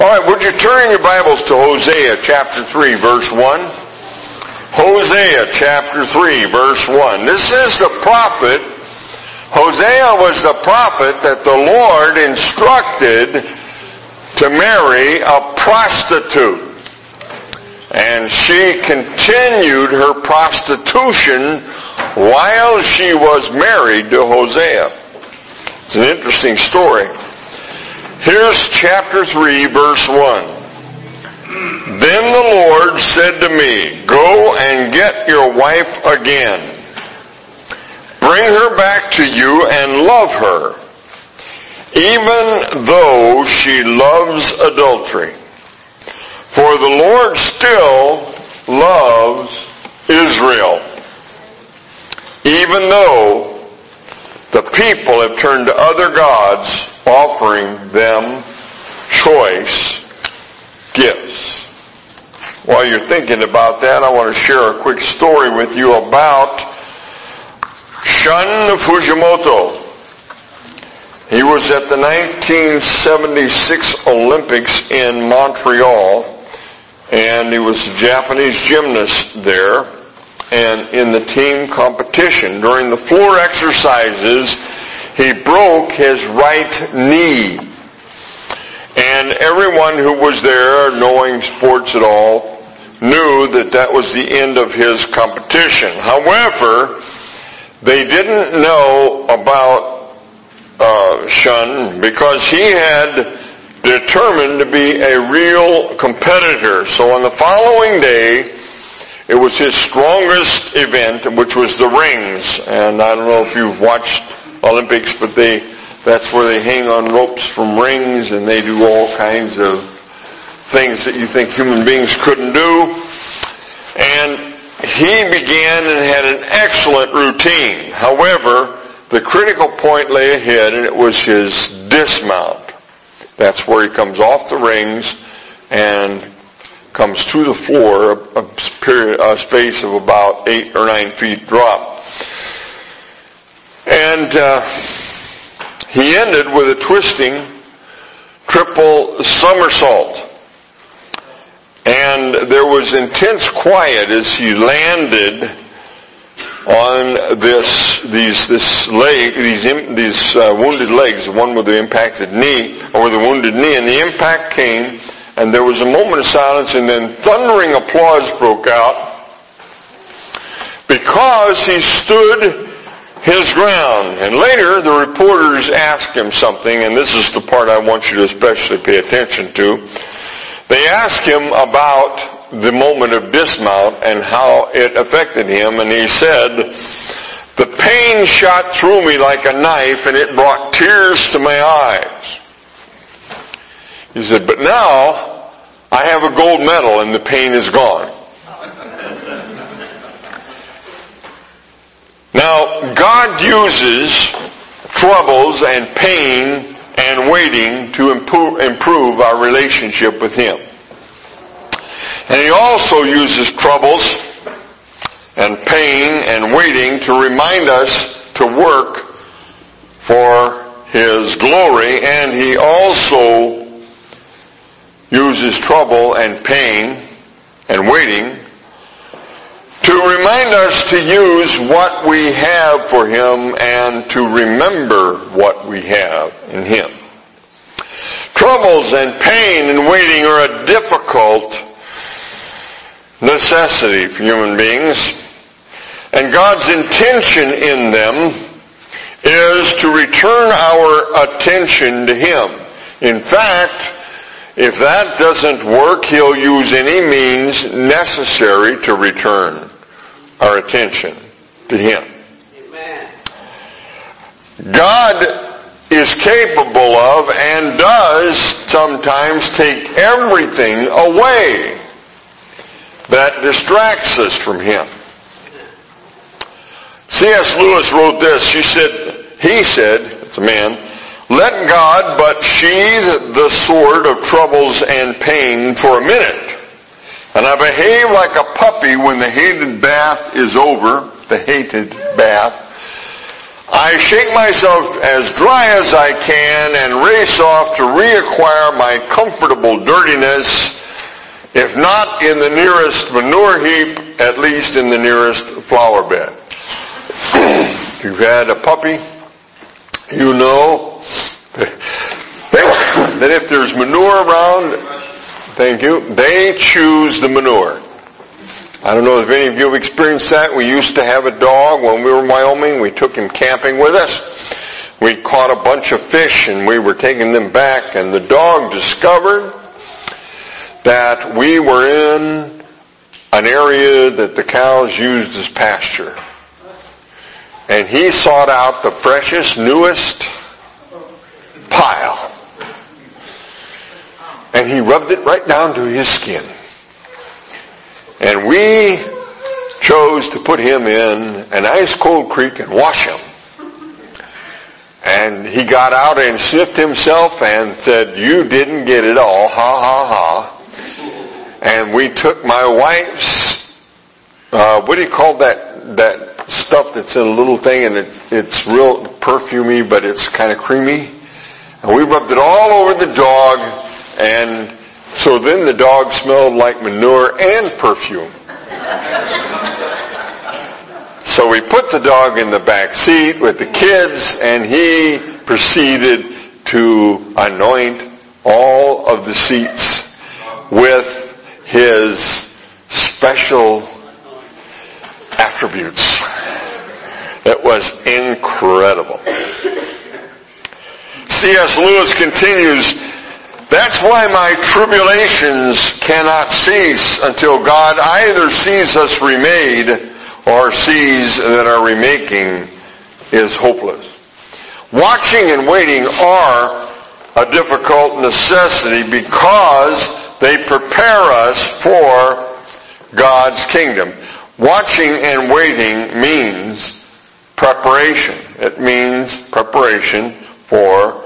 All right, would you turn your Bibles to Hosea chapter 3 verse 1? Hosea chapter 3 verse 1. This is the prophet. Hosea was the prophet that the Lord instructed to marry a prostitute. And she continued her prostitution while she was married to Hosea. It's an interesting story. Here's chapter 3 verse 1. Then the Lord said to me, go and get your wife again. Bring her back to you and love her, even though she loves adultery. For the Lord still loves Israel, even though the people have turned to other gods, offering them choice gifts. While you're thinking about that, I want to share a quick story with you about Shun Fujimoto. He was at the 1976 Olympics in Montreal, and he was a Japanese gymnast there and in the team competition. During the floor exercises, he broke his right knee. And everyone who was there, knowing sports at all, knew that that was the end of his competition. However, they didn't know about uh, Shun because he had determined to be a real competitor. So on the following day, it was his strongest event, which was the rings. And I don't know if you've watched Olympics, but they, that's where they hang on ropes from rings and they do all kinds of things that you think human beings couldn't do. And he began and had an excellent routine. However, the critical point lay ahead and it was his dismount. That's where he comes off the rings and comes to the floor, a, period, a space of about eight or nine feet drop. And uh, he ended with a twisting triple somersault. And there was intense quiet as he landed on this these this leg these these uh, wounded legs, the one with the impacted knee or the wounded knee, and the impact came and there was a moment of silence and then thundering applause broke out because he stood his ground. And later the reporters asked him something, and this is the part I want you to especially pay attention to. They asked him about the moment of dismount and how it affected him, and he said, the pain shot through me like a knife and it brought tears to my eyes. He said, but now I have a gold medal and the pain is gone. Now, God uses troubles and pain and waiting to improve our relationship with Him. And He also uses troubles and pain and waiting to remind us to work for His glory and He also uses trouble and pain and waiting to remind us to use what we have for Him and to remember what we have in Him. Troubles and pain and waiting are a difficult necessity for human beings. And God's intention in them is to return our attention to Him. In fact, if that doesn't work, he'll use any means necessary to return our attention to him. Amen. God is capable of and does sometimes take everything away that distracts us from him. C.S. Lewis wrote this. She said, he said, it's a man, let God but sheathe the sword of troubles and pain for a minute. And I behave like a puppy when the hated bath is over, the hated bath. I shake myself as dry as I can and race off to reacquire my comfortable dirtiness, if not in the nearest manure heap, at least in the nearest flower bed. if you've had a puppy, you know that if there's manure around, thank you, they choose the manure. I don't know if any of you have experienced that. We used to have a dog when we were in Wyoming. We took him camping with us. We caught a bunch of fish and we were taking them back and the dog discovered that we were in an area that the cows used as pasture. And he sought out the freshest, newest pile. And he rubbed it right down to his skin. And we chose to put him in an ice cold creek and wash him. And he got out and sniffed himself and said, you didn't get it all, ha ha ha. And we took my wife's, uh, what do you call that, that stuff that's in a little thing and it, it's real perfumey but it's kind of creamy. And we rubbed it all over the dog and so then the dog smelled like manure and perfume. so we put the dog in the back seat with the kids and he proceeded to anoint all of the seats with his special attributes. It was incredible. C.S. Lewis continues, that's why my tribulations cannot cease until God either sees us remade or sees that our remaking is hopeless. Watching and waiting are a difficult necessity because they prepare us for God's kingdom. Watching and waiting means preparation. It means preparation for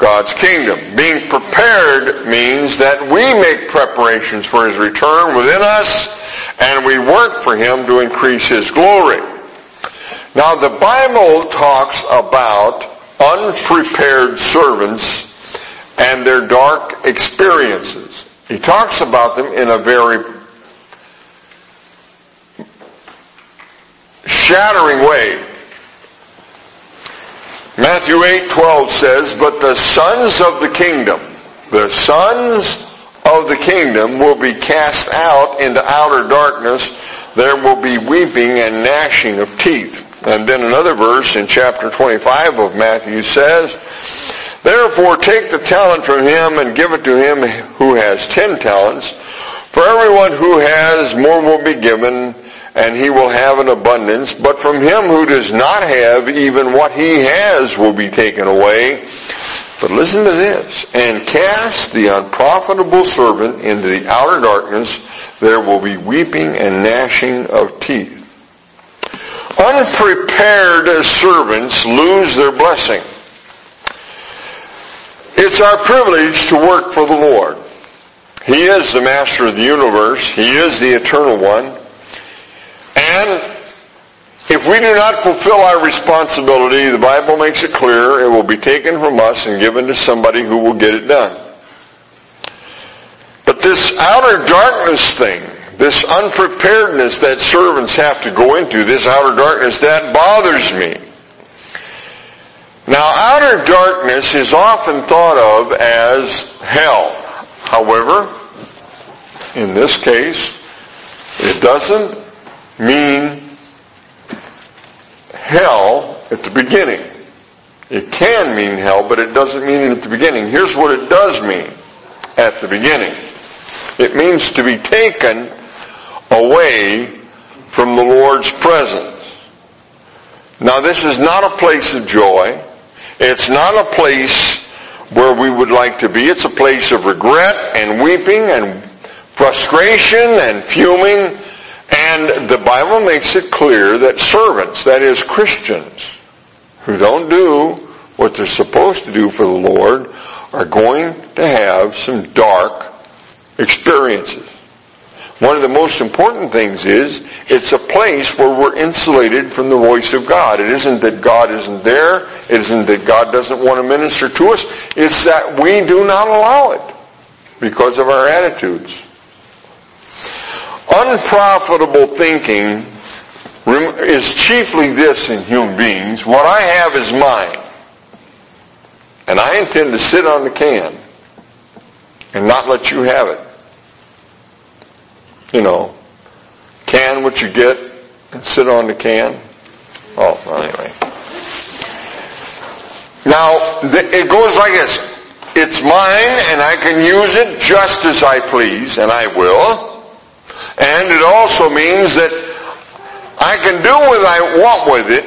God's kingdom. Being prepared means that we make preparations for His return within us and we work for Him to increase His glory. Now the Bible talks about unprepared servants and their dark experiences. He talks about them in a very shattering way. Matthew 8:12 says, "But the sons of the kingdom, the sons of the kingdom will be cast out into outer darkness. There will be weeping and gnashing of teeth." And then another verse in chapter 25 of Matthew says, Therefore take the talent from him and give it to him who has ten talents. For everyone who has more will be given and he will have an abundance. But from him who does not have, even what he has will be taken away. But listen to this. And cast the unprofitable servant into the outer darkness. There will be weeping and gnashing of teeth. Unprepared servants lose their blessing. It's our privilege to work for the Lord. He is the master of the universe. He is the eternal one. And if we do not fulfill our responsibility, the Bible makes it clear it will be taken from us and given to somebody who will get it done. But this outer darkness thing, this unpreparedness that servants have to go into, this outer darkness, that bothers me. Now, outer darkness is often thought of as hell. However, in this case, it doesn't mean hell at the beginning. It can mean hell, but it doesn't mean it at the beginning. Here's what it does mean at the beginning. It means to be taken away from the Lord's presence. Now this is not a place of joy. It's not a place where we would like to be. It's a place of regret and weeping and frustration and fuming and the Bible makes it clear that servants, that is Christians, who don't do what they're supposed to do for the Lord, are going to have some dark experiences. One of the most important things is it's a place where we're insulated from the voice of God. It isn't that God isn't there. It isn't that God doesn't want to minister to us. It's that we do not allow it because of our attitudes. Unprofitable thinking is chiefly this in human beings. What I have is mine. And I intend to sit on the can and not let you have it you know, can what you get and sit on the can. Oh, well, anyway. Now, it goes like this. It's mine and I can use it just as I please, and I will. And it also means that I can do what I want with it,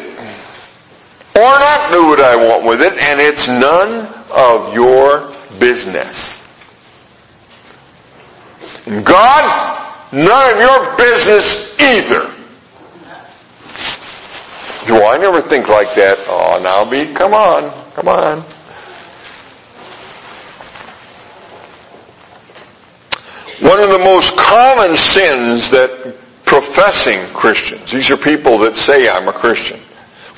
or not do what I want with it, and it's none of your business. God None of your business either. Do I never think like that? Oh, now be, come on, come on. One of the most common sins that professing Christians, these are people that say I'm a Christian,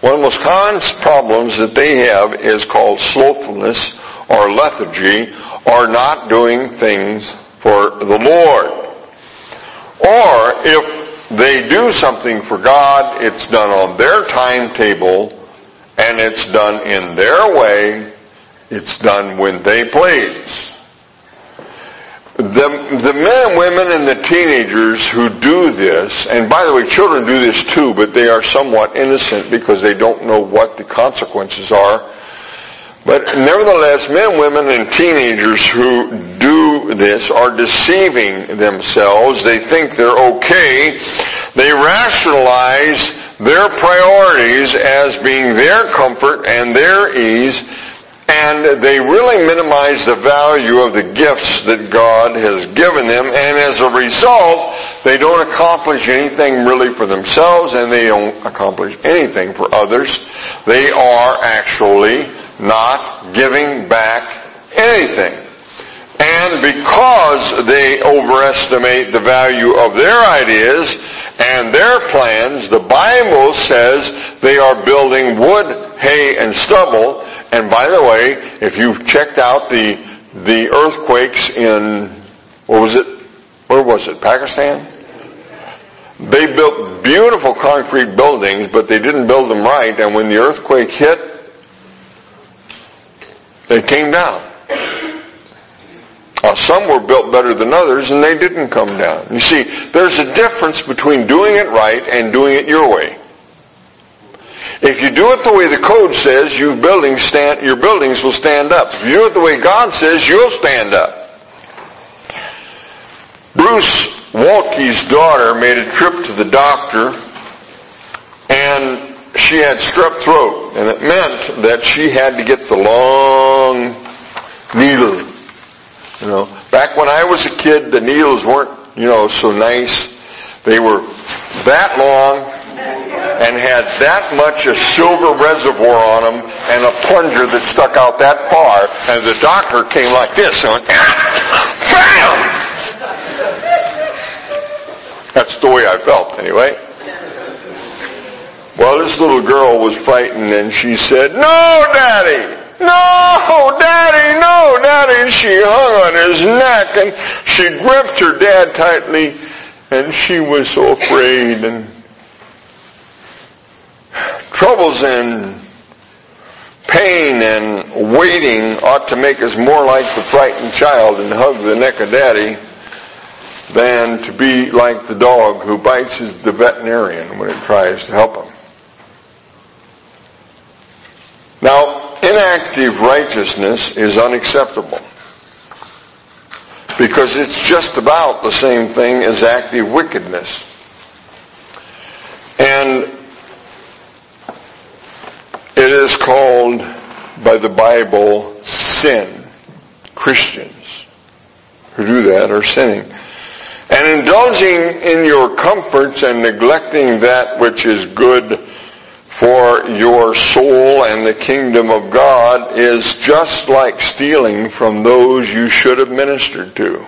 one of the most common problems that they have is called slothfulness or lethargy or not doing things for the Lord. Or if they do something for God, it's done on their timetable and it's done in their way. It's done when they please. The, the men women and the teenagers who do this, and by the way, children do this too, but they are somewhat innocent because they don't know what the consequences are but nevertheless, men, women, and teenagers who do this are deceiving themselves. They think they're okay. They rationalize their priorities as being their comfort and their ease, and they really minimize the value of the gifts that God has given them, and as a result, they don't accomplish anything really for themselves, and they don't accomplish anything for others. They are actually not giving back anything. And because they overestimate the value of their ideas and their plans, the Bible says they are building wood, hay, and stubble. And by the way, if you've checked out the, the earthquakes in, what was it? Where was it? Pakistan? They built beautiful concrete buildings, but they didn't build them right. And when the earthquake hit, they came down. Uh, some were built better than others and they didn't come down. You see, there's a difference between doing it right and doing it your way. If you do it the way the code says, you buildings stand, your buildings will stand up. If you do it the way God says, you'll stand up. Bruce Waltke's daughter made a trip to the doctor and she had strep throat, and it meant that she had to get the long needle. You know, back when I was a kid, the needles weren't, you know, so nice. They were that long and had that much a silver reservoir on them and a plunger that stuck out that far. And the doctor came like this and went, ah, BAM! That's the way I felt anyway. Well, this little girl was frightened and she said, No, Daddy! No, Daddy, no, Daddy! And she hung on his neck and she gripped her dad tightly and she was so afraid and troubles and pain and waiting ought to make us more like the frightened child and hug the neck of daddy than to be like the dog who bites the veterinarian when it tries to help him. Now, inactive righteousness is unacceptable because it's just about the same thing as active wickedness. And it is called by the Bible sin. Christians who do that are sinning. And indulging in your comforts and neglecting that which is good for your soul and the kingdom of God is just like stealing from those you should have ministered to.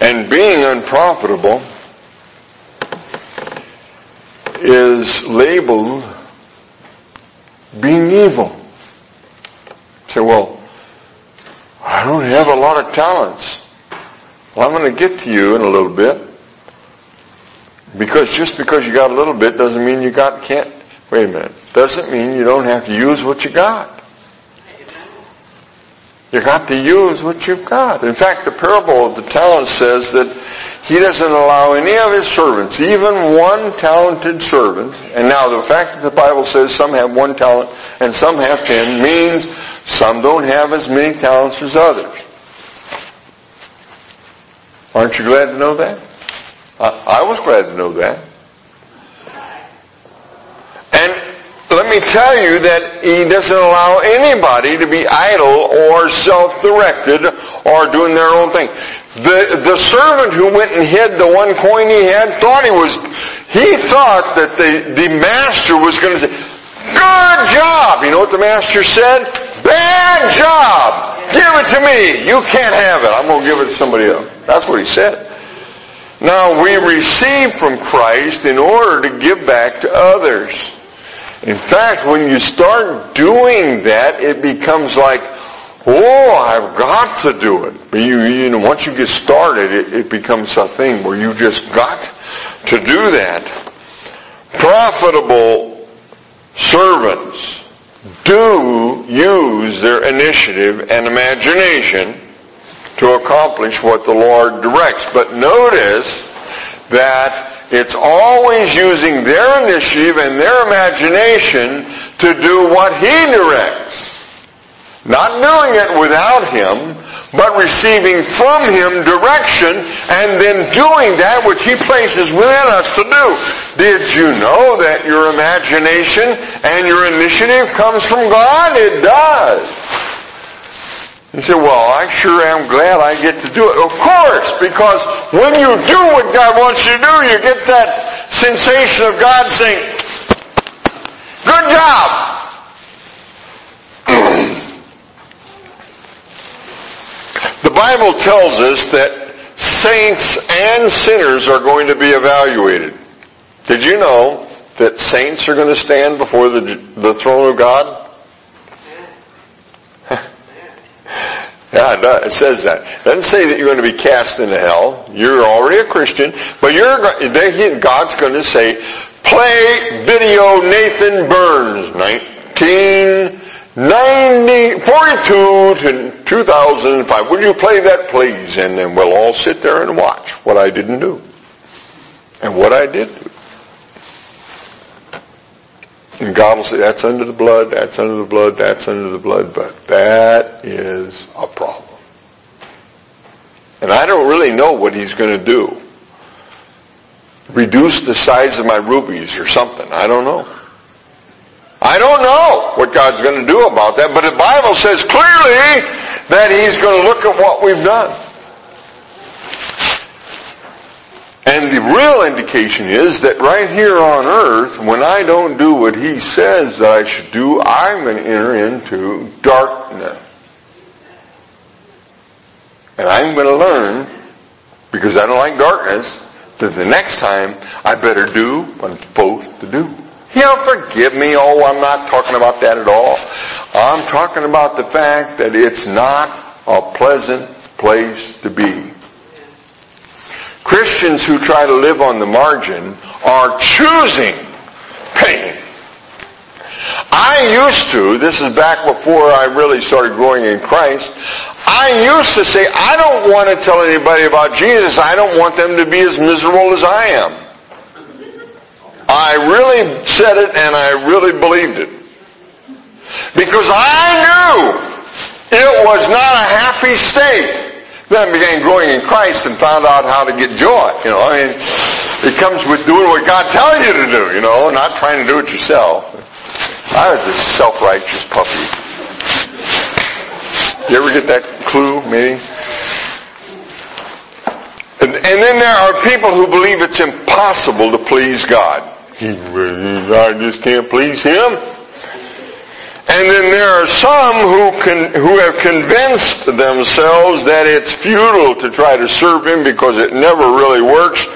And being unprofitable is labeled being evil. Say, well, I don't have a lot of talents. Well, I'm going to get to you in a little bit. Because just because you got a little bit doesn't mean you got, can't, wait a minute, doesn't mean you don't have to use what you got. You got to use what you've got. In fact, the parable of the talents says that he doesn't allow any of his servants, even one talented servant, and now the fact that the Bible says some have one talent and some have ten means some don't have as many talents as others. Aren't you glad to know that? I, I was glad to know that. And let me tell you that he doesn't allow anybody to be idle or self-directed or doing their own thing. The, the servant who went and hid the one coin he had thought he was, he thought that the, the master was going to say, good job! You know what the master said? Bad job! Give it to me! You can't have it. I'm going to give it to somebody else. That's what he said. Now we receive from Christ in order to give back to others. In fact, when you start doing that, it becomes like, oh, I've got to do it. But you, you know, once you get started, it, it becomes a thing where you just got to do that. Profitable servants do use their initiative and imagination to accomplish what the Lord directs. But notice that it's always using their initiative and their imagination to do what He directs. Not doing it without Him, but receiving from Him direction and then doing that which He places within us to do. Did you know that your imagination and your initiative comes from God? It does. You say, well, I sure am glad I get to do it. Of course, because when you do what God wants you to do, you get that sensation of God saying, good job. the Bible tells us that saints and sinners are going to be evaluated. Did you know that saints are going to stand before the, the throne of God? Yeah, it says that. It doesn't say that you're going to be cast into hell. You're already a Christian, but you're God's going to say, play video Nathan Burns, 1990, 42 to 2005. Would you play that, please? And then we'll all sit there and watch what I didn't do and what I did do. And God will say, that's under the blood, that's under the blood, that's under the blood, but that is a problem. And I don't really know what he's going to do. Reduce the size of my rubies or something. I don't know. I don't know what God's going to do about that, but the Bible says clearly that he's going to look at what we've done. And the real indication is that right here on earth, when I don't do what he says that I should do, I'm going to enter into darkness. And I'm going to learn, because I don't like darkness, that the next time I better do what I'm supposed to do. He'll forgive me. Oh, I'm not talking about that at all. I'm talking about the fact that it's not a pleasant place to be. Christians who try to live on the margin are choosing pain. I used to, this is back before I really started growing in Christ, I used to say, I don't want to tell anybody about Jesus. I don't want them to be as miserable as I am. I really said it and I really believed it. Because I knew it was not a happy state. Then I began growing in Christ and found out how to get joy. You know, I mean, it comes with doing what God tells you to do, you know, not trying to do it yourself. I was a self-righteous puppy. You ever get that clue, maybe? And, and then there are people who believe it's impossible to please God. I just can't please Him. And then there are some who can, who have convinced themselves that it's futile to try to serve Him because it never really works.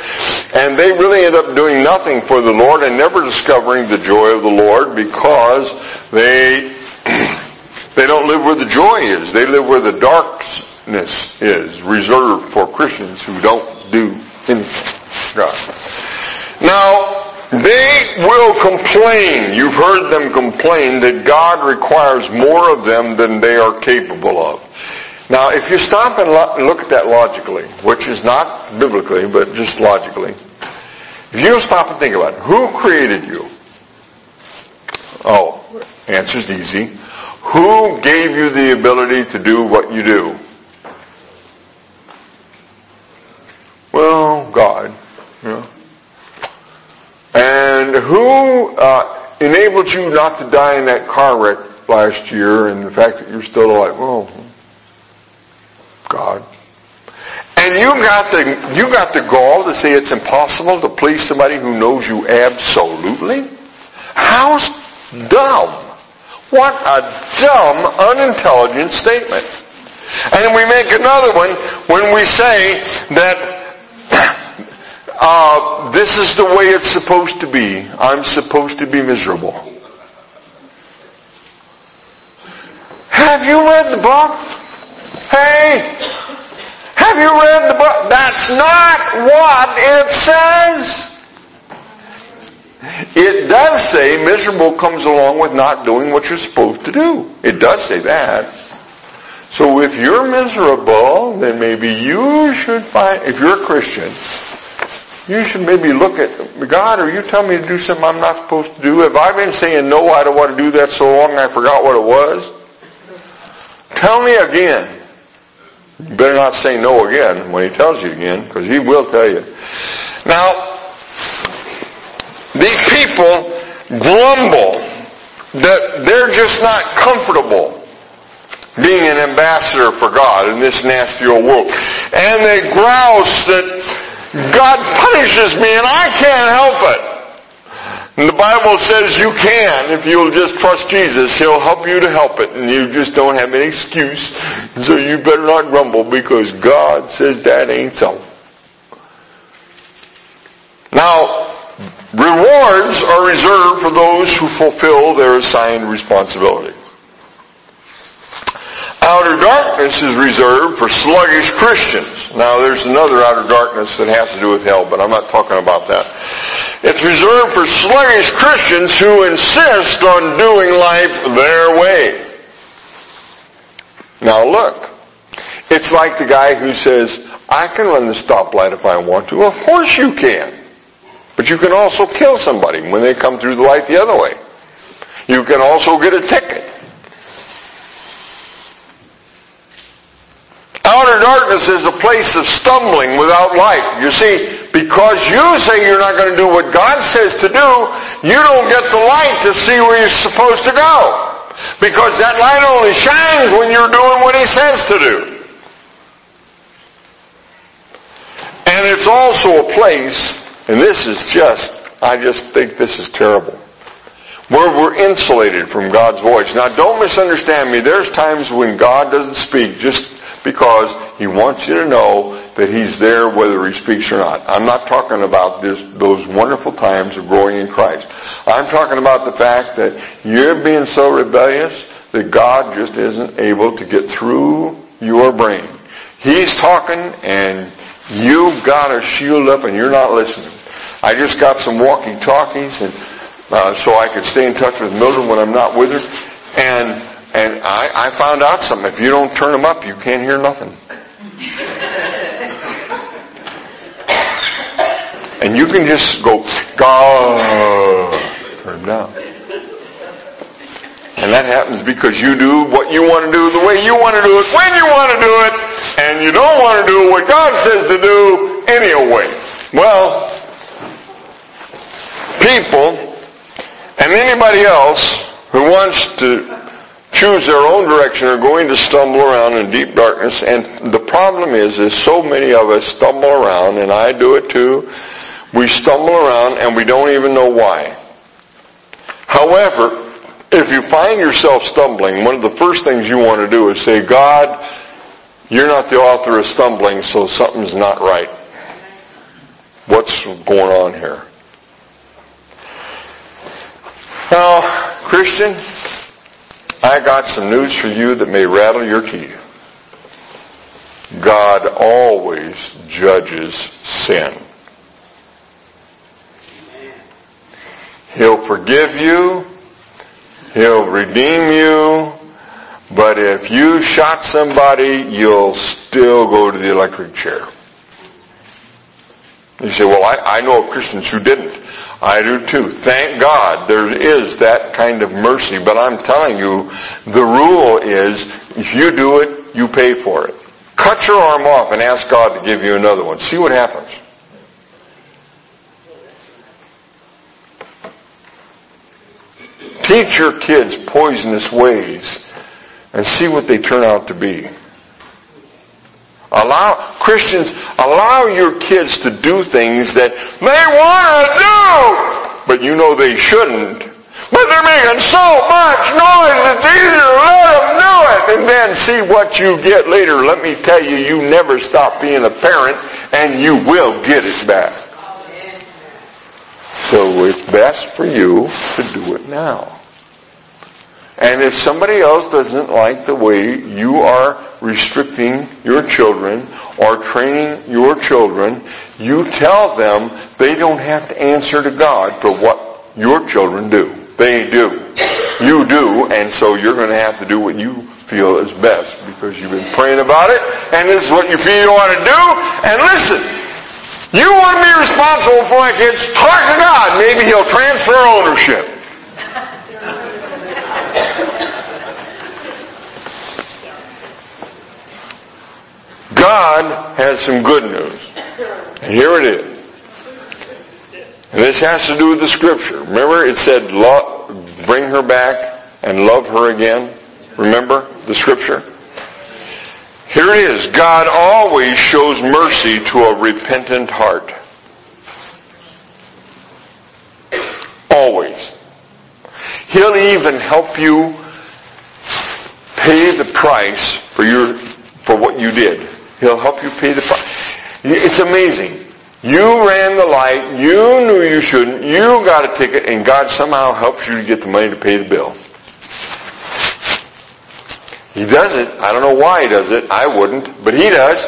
And they really end up doing nothing for the Lord and never discovering the joy of the Lord because they, they don't live where the joy is. They live where the darkness is reserved for Christians who don't do anything. God. Now, they will complain. You've heard them complain that God requires more of them than they are capable of. Now, if you stop and look at that logically, which is not biblically, but just logically, if you stop and think about it, who created you? Oh, answer's easy. Who gave you the ability to do what you do? Well, God. Yeah. And who uh, enabled you not to die in that car wreck last year and the fact that you're still alive? Well, God. And you got the you got the gall to say it's impossible to please somebody who knows you absolutely? How dumb. What a dumb, unintelligent statement. And we make another one when we say that uh, this is the way it's supposed to be. I'm supposed to be miserable. Have you read the book? Hey, have you read the book? That's not what it says. It does say miserable comes along with not doing what you're supposed to do. It does say that. So if you're miserable, then maybe you should find, if you're a Christian, you should maybe look at, God, are you telling me to do something I'm not supposed to do? Have I been saying no, I don't want to do that so long I forgot what it was? Tell me again. You better not say no again when he tells you again, because he will tell you. Now, these people grumble that they're just not comfortable being an ambassador for God in this nasty old world. And they grouse that God punishes me and I can't help it. And the Bible says you can if you'll just trust Jesus. He'll help you to help it and you just don't have any excuse. So you better not grumble because God says that ain't so. Now, rewards are reserved for those who fulfill their assigned responsibility. Darkness is reserved for sluggish Christians. Now there's another outer darkness that has to do with hell, but I'm not talking about that. It's reserved for sluggish Christians who insist on doing life their way. Now look, it's like the guy who says, I can run the stoplight if I want to. Of course you can. But you can also kill somebody when they come through the light the other way. You can also get a ticket. Outer darkness is a place of stumbling without light. You see, because you say you're not going to do what God says to do, you don't get the light to see where you're supposed to go. Because that light only shines when you're doing what He says to do. And it's also a place, and this is just, I just think this is terrible, where we're insulated from God's voice. Now don't misunderstand me. There's times when God doesn't speak just because he wants you to know that he's there whether he speaks or not. I'm not talking about this, those wonderful times of growing in Christ. I'm talking about the fact that you're being so rebellious that God just isn't able to get through your brain. He's talking and you've got a shield up and you're not listening. I just got some walkie-talkies and uh, so I could stay in touch with Mildred when I'm not with her. And and I, I found out something. If you don't turn them up, you can't hear nothing. and you can just go, God, turn them down. And that happens because you do what you want to do the way you want to do it, when you want to do it, and you don't want to do what God says to do anyway. Well, people and anybody else who wants to choose their own direction are going to stumble around in deep darkness. And the problem is, is so many of us stumble around, and I do it too. We stumble around and we don't even know why. However, If you find yourself stumbling, one of the first things you want to do is say, God, you're not the author of stumbling, so something's not right. What's going on here? Now, Christian, I got some news for you that may rattle your teeth. God always judges sin. He'll forgive you. He'll redeem you. But if you shot somebody, you'll still go to the electric chair. You say, well, I, I know of Christians who didn't. I do too. Thank God there is that kind of mercy. But I'm telling you, the rule is if you do it, you pay for it. Cut your arm off and ask God to give you another one. See what happens. Teach your kids poisonous ways and see what they turn out to be. Allow, Christians, allow your kids to do things that they want to do, but you know they shouldn't. But they're making so much noise, it's easier to let them do it and then see what you get later. Let me tell you, you never stop being a parent and you will get it back. So it's best for you to do it now. And if somebody else doesn't like the way you are restricting your children or training your children, you tell them they don't have to answer to God for what your children do. They do. You do, and so you're going to have to do what you feel is best because you've been praying about it, and this is what you feel you want to do. And listen, you want to be responsible for my kids, talk to God. Maybe He'll transfer ownership. God has some good news. And here it is. And this has to do with the scripture. Remember it said, bring her back and love her again? Remember the scripture? Here it is. God always shows mercy to a repentant heart. Always. He'll even help you pay the price for your, for what you did. He'll help you pay the price. It's amazing. You ran the light, you knew you shouldn't, you got a ticket, and God somehow helps you to get the money to pay the bill. He does it. I don't know why he does it. I wouldn't, but he does.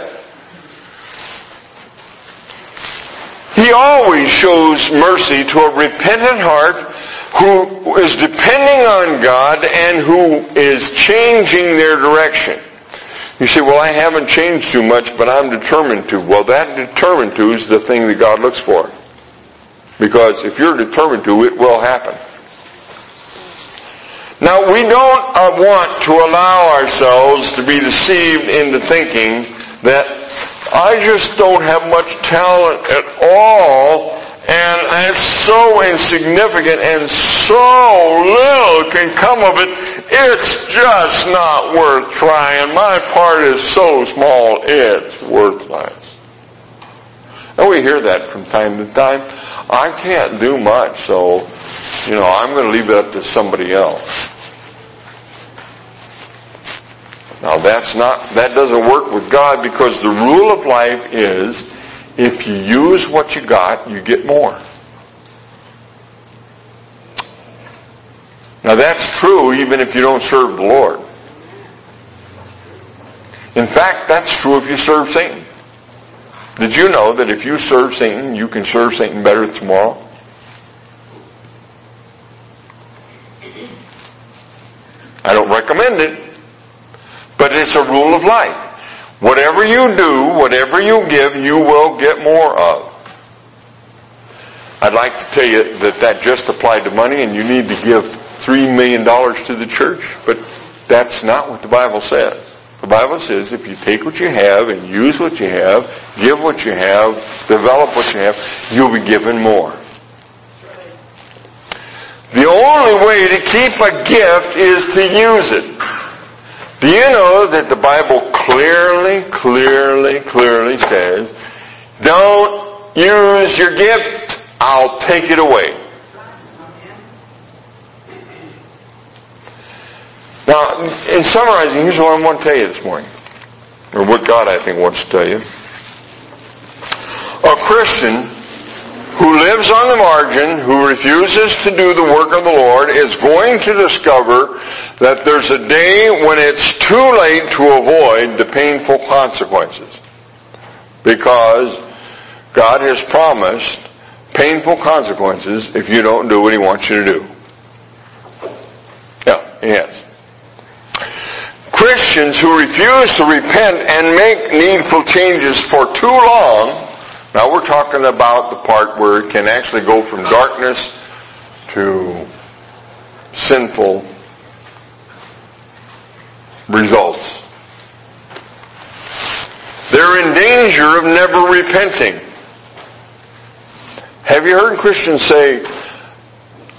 He always shows mercy to a repentant heart who is depending on God and who is changing their direction. You say, well, I haven't changed too much, but I'm determined to. Well, that determined to is the thing that God looks for. Because if you're determined to, it will happen. Now, we don't uh, want to allow ourselves to be deceived into thinking that I just don't have much talent at all and it's so insignificant and so little can come of it, it's just not worth trying. My part is so small, it's worthless. And we hear that from time to time. I can't do much, so, you know, I'm going to leave it up to somebody else. Now that's not, that doesn't work with God because the rule of life is if you use what you got, you get more. Now that's true even if you don't serve the Lord. In fact, that's true if you serve Satan. Did you know that if you serve Satan, you can serve Satan better tomorrow? I don't recommend it, but it's a rule of life. Whatever you do, whatever you give, you will get more of. I'd like to tell you that that just applied to money and you need to give three million dollars to the church, but that's not what the Bible says. The Bible says if you take what you have and use what you have, give what you have, develop what you have, you'll be given more. The only way to keep a gift is to use it. Do you know that the Bible clearly, clearly, clearly says, don't use your gift, I'll take it away. Now, in summarizing, here's what I want to tell you this morning. Or what God, I think, wants to tell you. A Christian who lives on the margin, who refuses to do the work of the Lord, is going to discover that there's a day when it's too late to avoid the painful consequences. Because God has promised painful consequences if you don't do what He wants you to do. Yeah, has. Christians who refuse to repent and make needful changes for too long now we're talking about the part where it can actually go from darkness to sinful results. They're in danger of never repenting. Have you heard Christians say,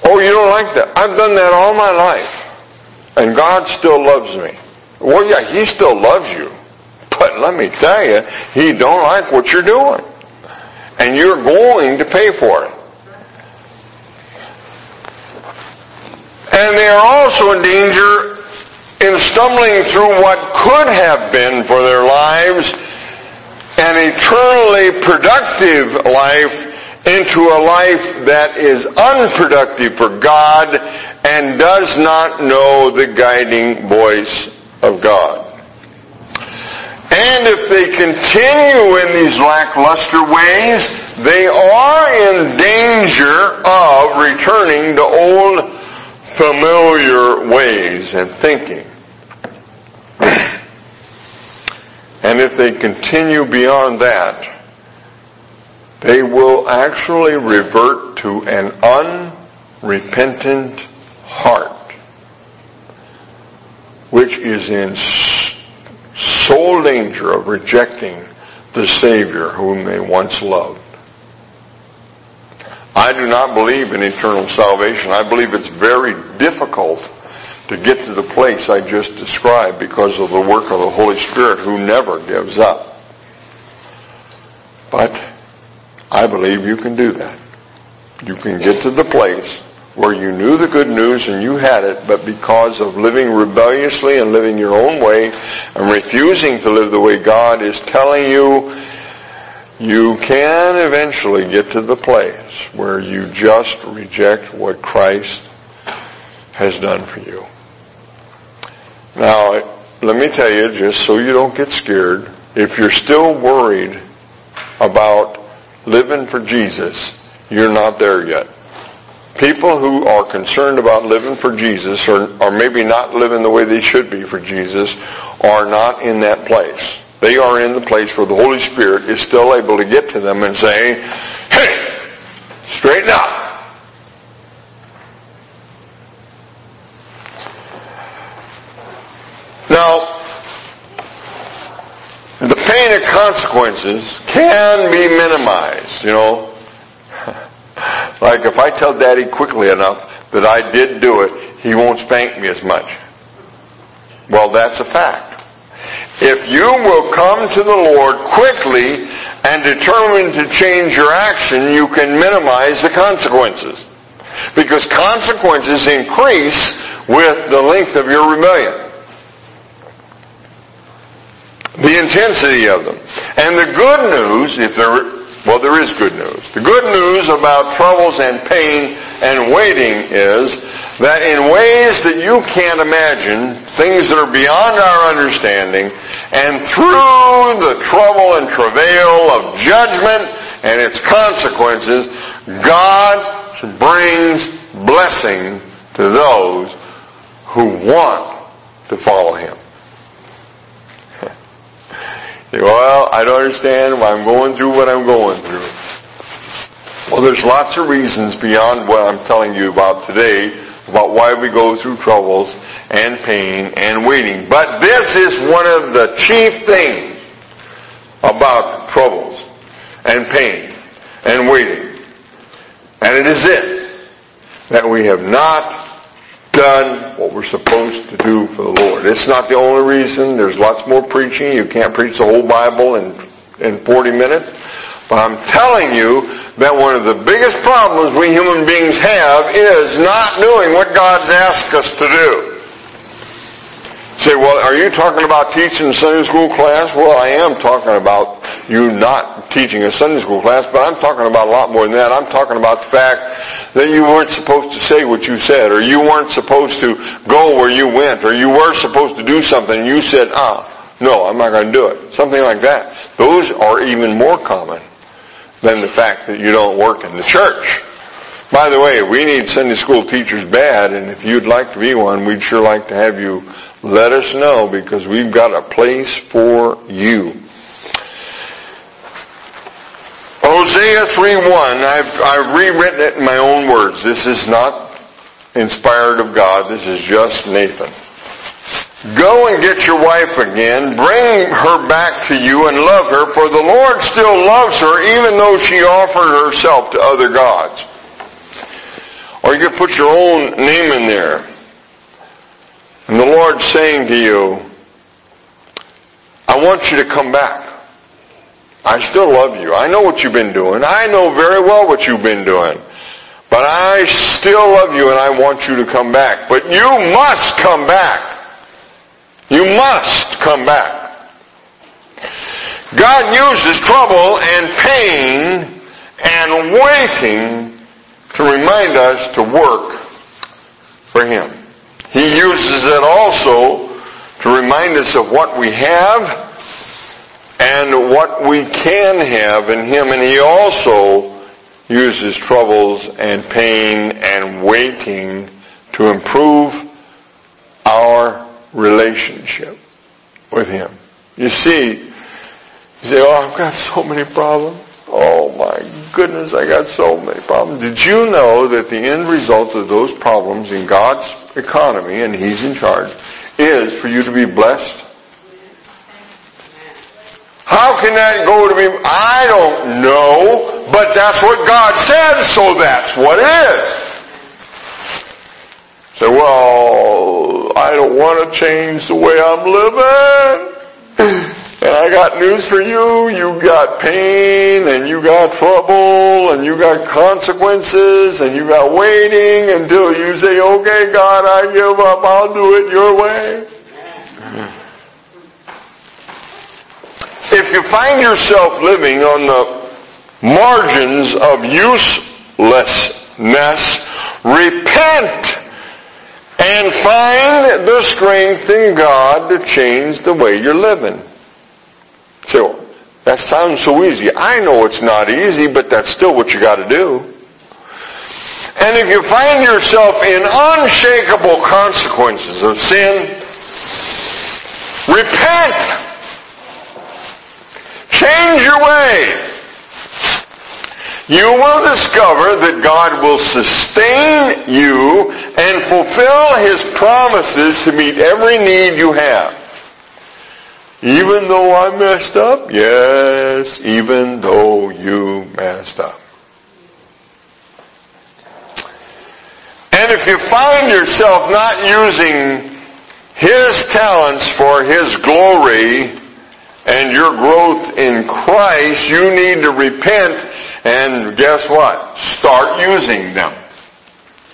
oh, you don't like that? I've done that all my life. And God still loves me. Well, yeah, He still loves you. But let me tell you, He don't like what you're doing and you're going to pay for it. And they are also in danger in stumbling through what could have been for their lives an eternally productive life into a life that is unproductive for God and does not know the guiding voice of God. And if they continue in these lackluster ways, they are in danger of returning to old familiar ways and thinking. and if they continue beyond that, they will actually revert to an unrepentant heart, which is in sole danger of rejecting the Savior whom they once loved. I do not believe in eternal salvation. I believe it's very difficult to get to the place I just described because of the work of the Holy Spirit who never gives up. But I believe you can do that. You can get to the place where you knew the good news and you had it, but because of living rebelliously and living your own way and refusing to live the way God is telling you, you can eventually get to the place where you just reject what Christ has done for you. Now, let me tell you, just so you don't get scared, if you're still worried about living for Jesus, you're not there yet. People who are concerned about living for Jesus or, or maybe not living the way they should be for Jesus are not in that place. They are in the place where the Holy Spirit is still able to get to them and say, hey, straighten up. Now, the pain of consequences can be minimized, you know. Like if I tell daddy quickly enough that I did do it, he won't spank me as much. Well, that's a fact. If you will come to the Lord quickly and determine to change your action, you can minimize the consequences. Because consequences increase with the length of your rebellion. The intensity of them. And the good news, if there well, there is good news. The good news about troubles and pain and waiting is that in ways that you can't imagine, things that are beyond our understanding, and through the trouble and travail of judgment and its consequences, God brings blessing to those who want to follow Him. Well, I don't understand why I'm going through what I'm going through. Well, there's lots of reasons beyond what I'm telling you about today about why we go through troubles and pain and waiting. But this is one of the chief things about troubles and pain and waiting. And it is this, that we have not done what we're supposed to do for the Lord. It's not the only reason. There's lots more preaching. You can't preach the whole Bible in, in 40 minutes. But I'm telling you that one of the biggest problems we human beings have is not doing what God's asked us to do. Say, well, are you talking about teaching a Sunday school class? Well, I am talking about you not teaching a Sunday school class, but I'm talking about a lot more than that. I'm talking about the fact that you weren't supposed to say what you said, or you weren't supposed to go where you went, or you were supposed to do something and you said, ah, no, I'm not going to do it. Something like that. Those are even more common than the fact that you don't work in the church. By the way, we need Sunday school teachers bad, and if you'd like to be one, we'd sure like to have you let us know because we've got a place for you. Hosea 3.1, I've, I've rewritten it in my own words. This is not inspired of God. This is just Nathan. Go and get your wife again. Bring her back to you and love her, for the Lord still loves her even though she offered herself to other gods. Or you could put your own name in there. And the Lord's saying to you, I want you to come back. I still love you. I know what you've been doing. I know very well what you've been doing. But I still love you and I want you to come back. But you must come back. You must come back. God uses trouble and pain and waiting to remind us to work for Him. He uses it also to remind us of what we have and what we can have in Him. And He also uses troubles and pain and waiting to improve our relationship with Him. You see, you say, oh, I've got so many problems. Oh my goodness, I got so many problems. Did you know that the end result of those problems in God's economy, and He's in charge, is for you to be blessed? How can that go to be? I don't know, but that's what God said, so that's what it is. Say, well, I don't want to change the way I'm living. And I got news for you. You got pain and you got trouble and you got consequences and you got waiting until you say, okay God, I give up. I'll do it your way. If you find yourself living on the margins of uselessness, repent and find the strength in God to change the way you're living. So, that sounds so easy. I know it's not easy, but that's still what you gotta do. And if you find yourself in unshakable consequences of sin, repent. Change your way. You will discover that God will sustain you and fulfill His promises to meet every need you have. Even though I messed up? Yes, even though you messed up. And if you find yourself not using His talents for His glory and your growth in Christ, you need to repent and guess what? Start using them.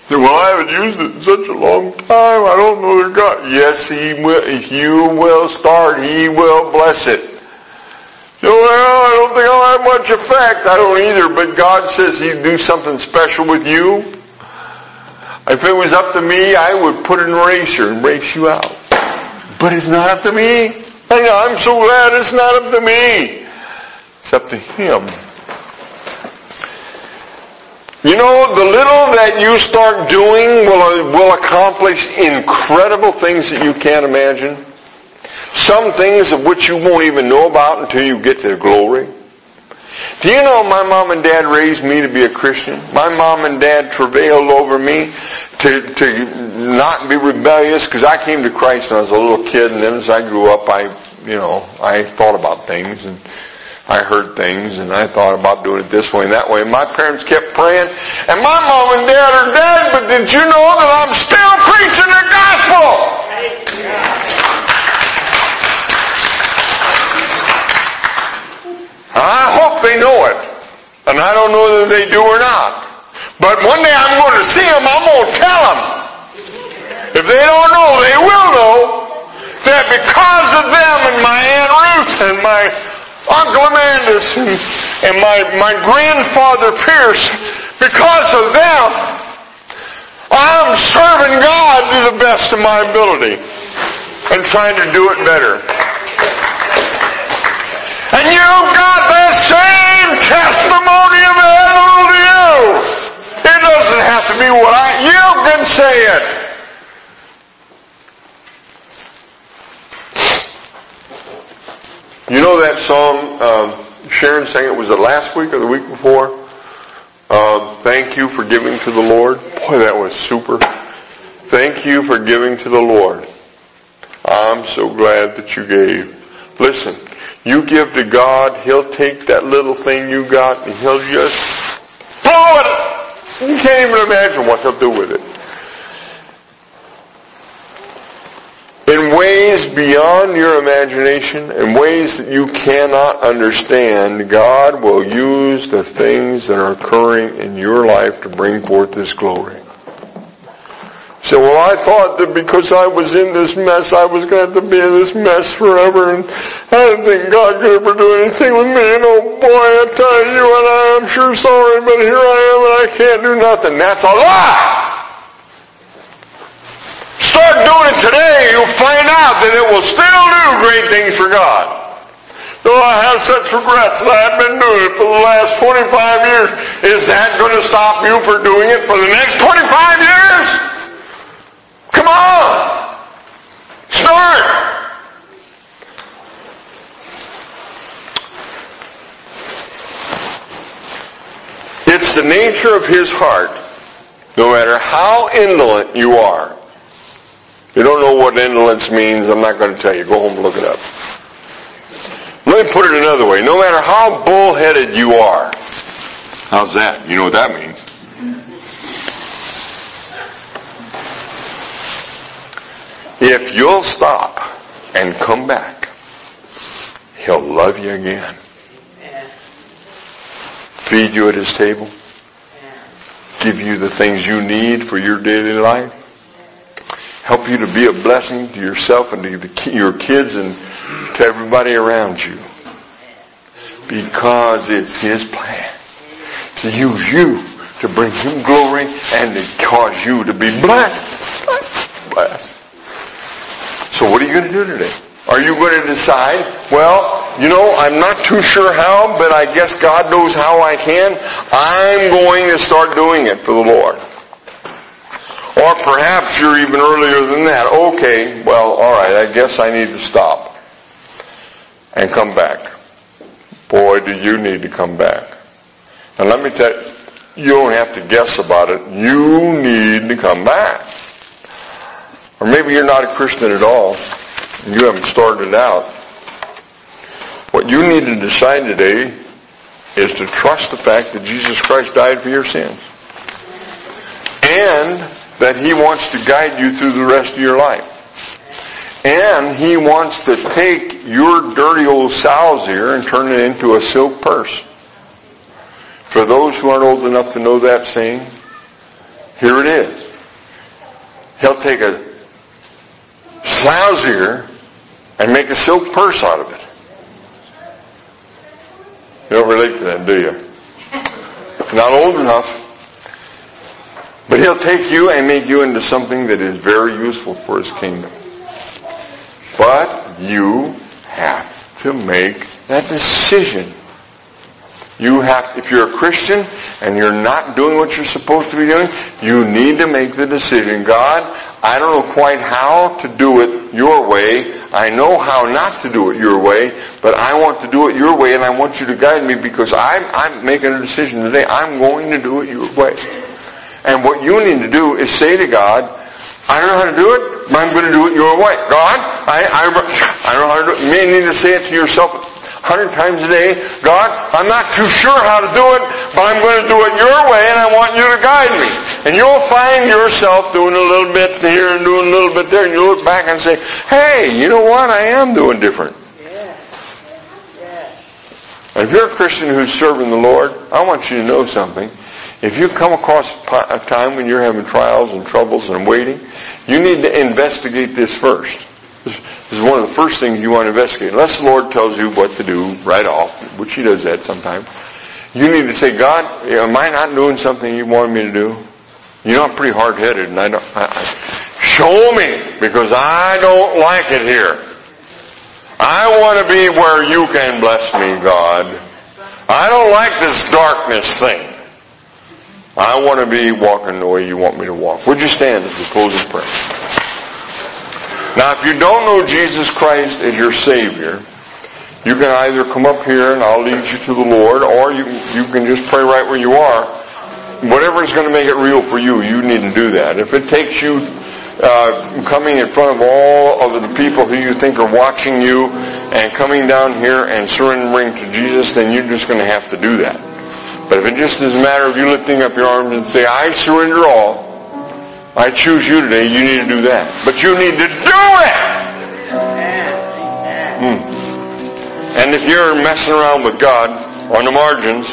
Well, I haven't used it in such a long time. I don't know their God. Yes, He will. If you will start, He will bless it. Well, I don't think I'll have much effect. I don't either, but God says He'd do something special with you. If it was up to me, I would put an eraser and race you out. But it's not up to me. I'm so glad it's not up to me. It's up to Him. You know, the little that you start doing will, uh, will accomplish incredible things that you can't imagine. Some things of which you won't even know about until you get to glory. Do you know my mom and dad raised me to be a Christian? My mom and dad travailed over me to, to not be rebellious because I came to Christ when I was a little kid and then as I grew up I, you know, I thought about things and I heard things and I thought about doing it this way and that way. My parents kept praying and my mom and dad are dead, but did you know that I'm still preaching the gospel? I hope they know it. And I don't know whether they do or not. But one day I'm going to see them, I'm going to tell them. If they don't know, they will know. that because of them and my Aunt Ruth and my Uncle Amandus and, and my, my grandfather Pierce, because of them, I'm serving God to the best of my ability and trying to do it better. And you've got that same testimony available to you. It doesn't have to be what I, you can say it. You know that song um, Sharon sang? It was it last week or the week before? Um, thank you for giving to the Lord. Boy, that was super. Thank you for giving to the Lord. I'm so glad that you gave. Listen, you give to God, He'll take that little thing you got and He'll just blow it. You can't even imagine what He'll do with it. In ways beyond your imagination, in ways that you cannot understand, God will use the things that are occurring in your life to bring forth this glory. So, well, I thought that because I was in this mess, I was going to have to be in this mess forever, and I didn't think God could ever do anything with me. And oh boy, I tell you, and I am sure sorry, but here I am, and I can't do nothing. That's a lie! Start doing it today, you'll find out that it will still do great things for God. Though I have such regrets that I've been doing it for the last 25 years, is that going to stop you from doing it for the next 25 years? Come on! Start! It's the nature of his heart, no matter how indolent you are, what indolence means, I'm not going to tell you. Go home and look it up. Let me put it another way. No matter how bullheaded you are, how's that? You know what that means. If you'll stop and come back, He'll love you again. Feed you at His table. Give you the things you need for your daily life help you to be a blessing to yourself and to your kids and to everybody around you. Because it's His plan to use you to bring Him glory and to cause you to be blessed. Blessed. So what are you going to do today? Are you going to decide, well, you know, I'm not too sure how, but I guess God knows how I can. I'm going to start doing it for the Lord. Or perhaps you're even earlier than that. Okay, well, alright, I guess I need to stop. And come back. Boy, do you need to come back. And let me tell you, you don't have to guess about it. You need to come back. Or maybe you're not a Christian at all. And you haven't started out. What you need to decide today is to trust the fact that Jesus Christ died for your sins. And that He wants to guide you through the rest of your life. And He wants to take your dirty old sow's ear and turn it into a silk purse. For those who aren't old enough to know that saying, here it is. He'll take a sow's ear and make a silk purse out of it. You don't relate to that, do you? Not old enough. But he'll take you and make you into something that is very useful for his kingdom. But you have to make that decision. You have, if you're a Christian and you're not doing what you're supposed to be doing, you need to make the decision. God, I don't know quite how to do it your way. I know how not to do it your way, but I want to do it your way and I want you to guide me because I'm, I'm making a decision today. I'm going to do it your way. And what you need to do is say to God, I don't know how to do it, but I'm going to do it your way. God, I, I, I don't know how to do it. You may need to say it to yourself a hundred times a day. God, I'm not too sure how to do it, but I'm going to do it your way and I want you to guide me. And you'll find yourself doing a little bit here and doing a little bit there and you look back and say, hey, you know what? I am doing different. And if you're a Christian who's serving the Lord, I want you to know something. If you come across a time when you're having trials and troubles and waiting, you need to investigate this first. This is one of the first things you want to investigate. Unless the Lord tells you what to do right off, which He does that sometimes, you need to say, God, am I not doing something you wanted me to do? You know, I'm pretty hard-headed and I don't, I, I, show me because I don't like it here. I want to be where you can bless me, God. I don't like this darkness thing. I want to be walking the way you want me to walk. Would you stand as we close in prayer? Now, if you don't know Jesus Christ as your Savior, you can either come up here and I'll lead you to the Lord, or you, you can just pray right where you are. Whatever is going to make it real for you, you need to do that. If it takes you uh, coming in front of all of the people who you think are watching you and coming down here and surrendering to Jesus, then you're just going to have to do that. But if it just is a matter of you lifting up your arms and say, I surrender all, I choose you today, you need to do that. But you need to do it! Hmm. And if you're messing around with God on the margins,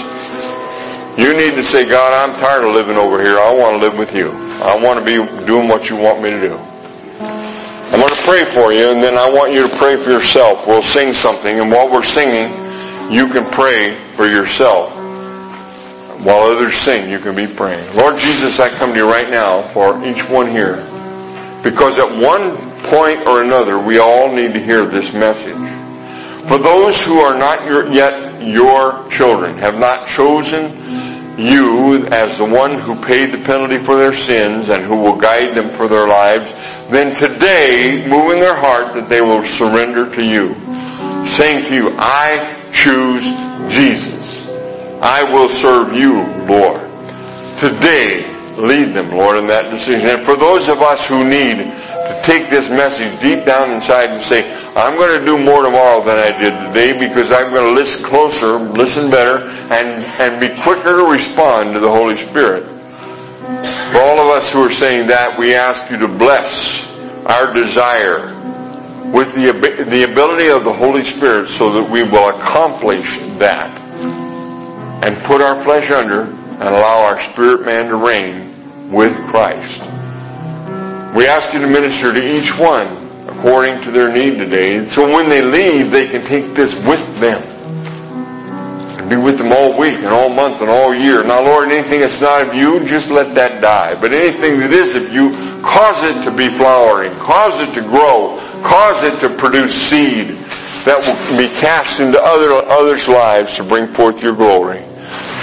you need to say, God, I'm tired of living over here. I want to live with you. I want to be doing what you want me to do. I'm going to pray for you, and then I want you to pray for yourself. We'll sing something, and while we're singing, you can pray for yourself. While others sing, you can be praying. Lord Jesus, I come to you right now for each one here. Because at one point or another, we all need to hear this message. For those who are not your, yet your children, have not chosen you as the one who paid the penalty for their sins and who will guide them for their lives, then today, move in their heart that they will surrender to you. Saying to you, I choose Jesus. I will serve you, Lord. Today, lead them, Lord, in that decision. And for those of us who need to take this message deep down inside and say, I'm going to do more tomorrow than I did today because I'm going to listen closer, listen better, and, and be quicker to respond to the Holy Spirit. For all of us who are saying that, we ask you to bless our desire with the, the ability of the Holy Spirit so that we will accomplish that and put our flesh under and allow our spirit man to reign with Christ. We ask you to minister to each one according to their need today. So when they leave, they can take this with them. And be with them all week and all month and all year. Now Lord, anything that's not of you, just let that die. But anything that is of you, cause it to be flowering, cause it to grow, cause it to produce seed that will be cast into other others' lives to bring forth your glory.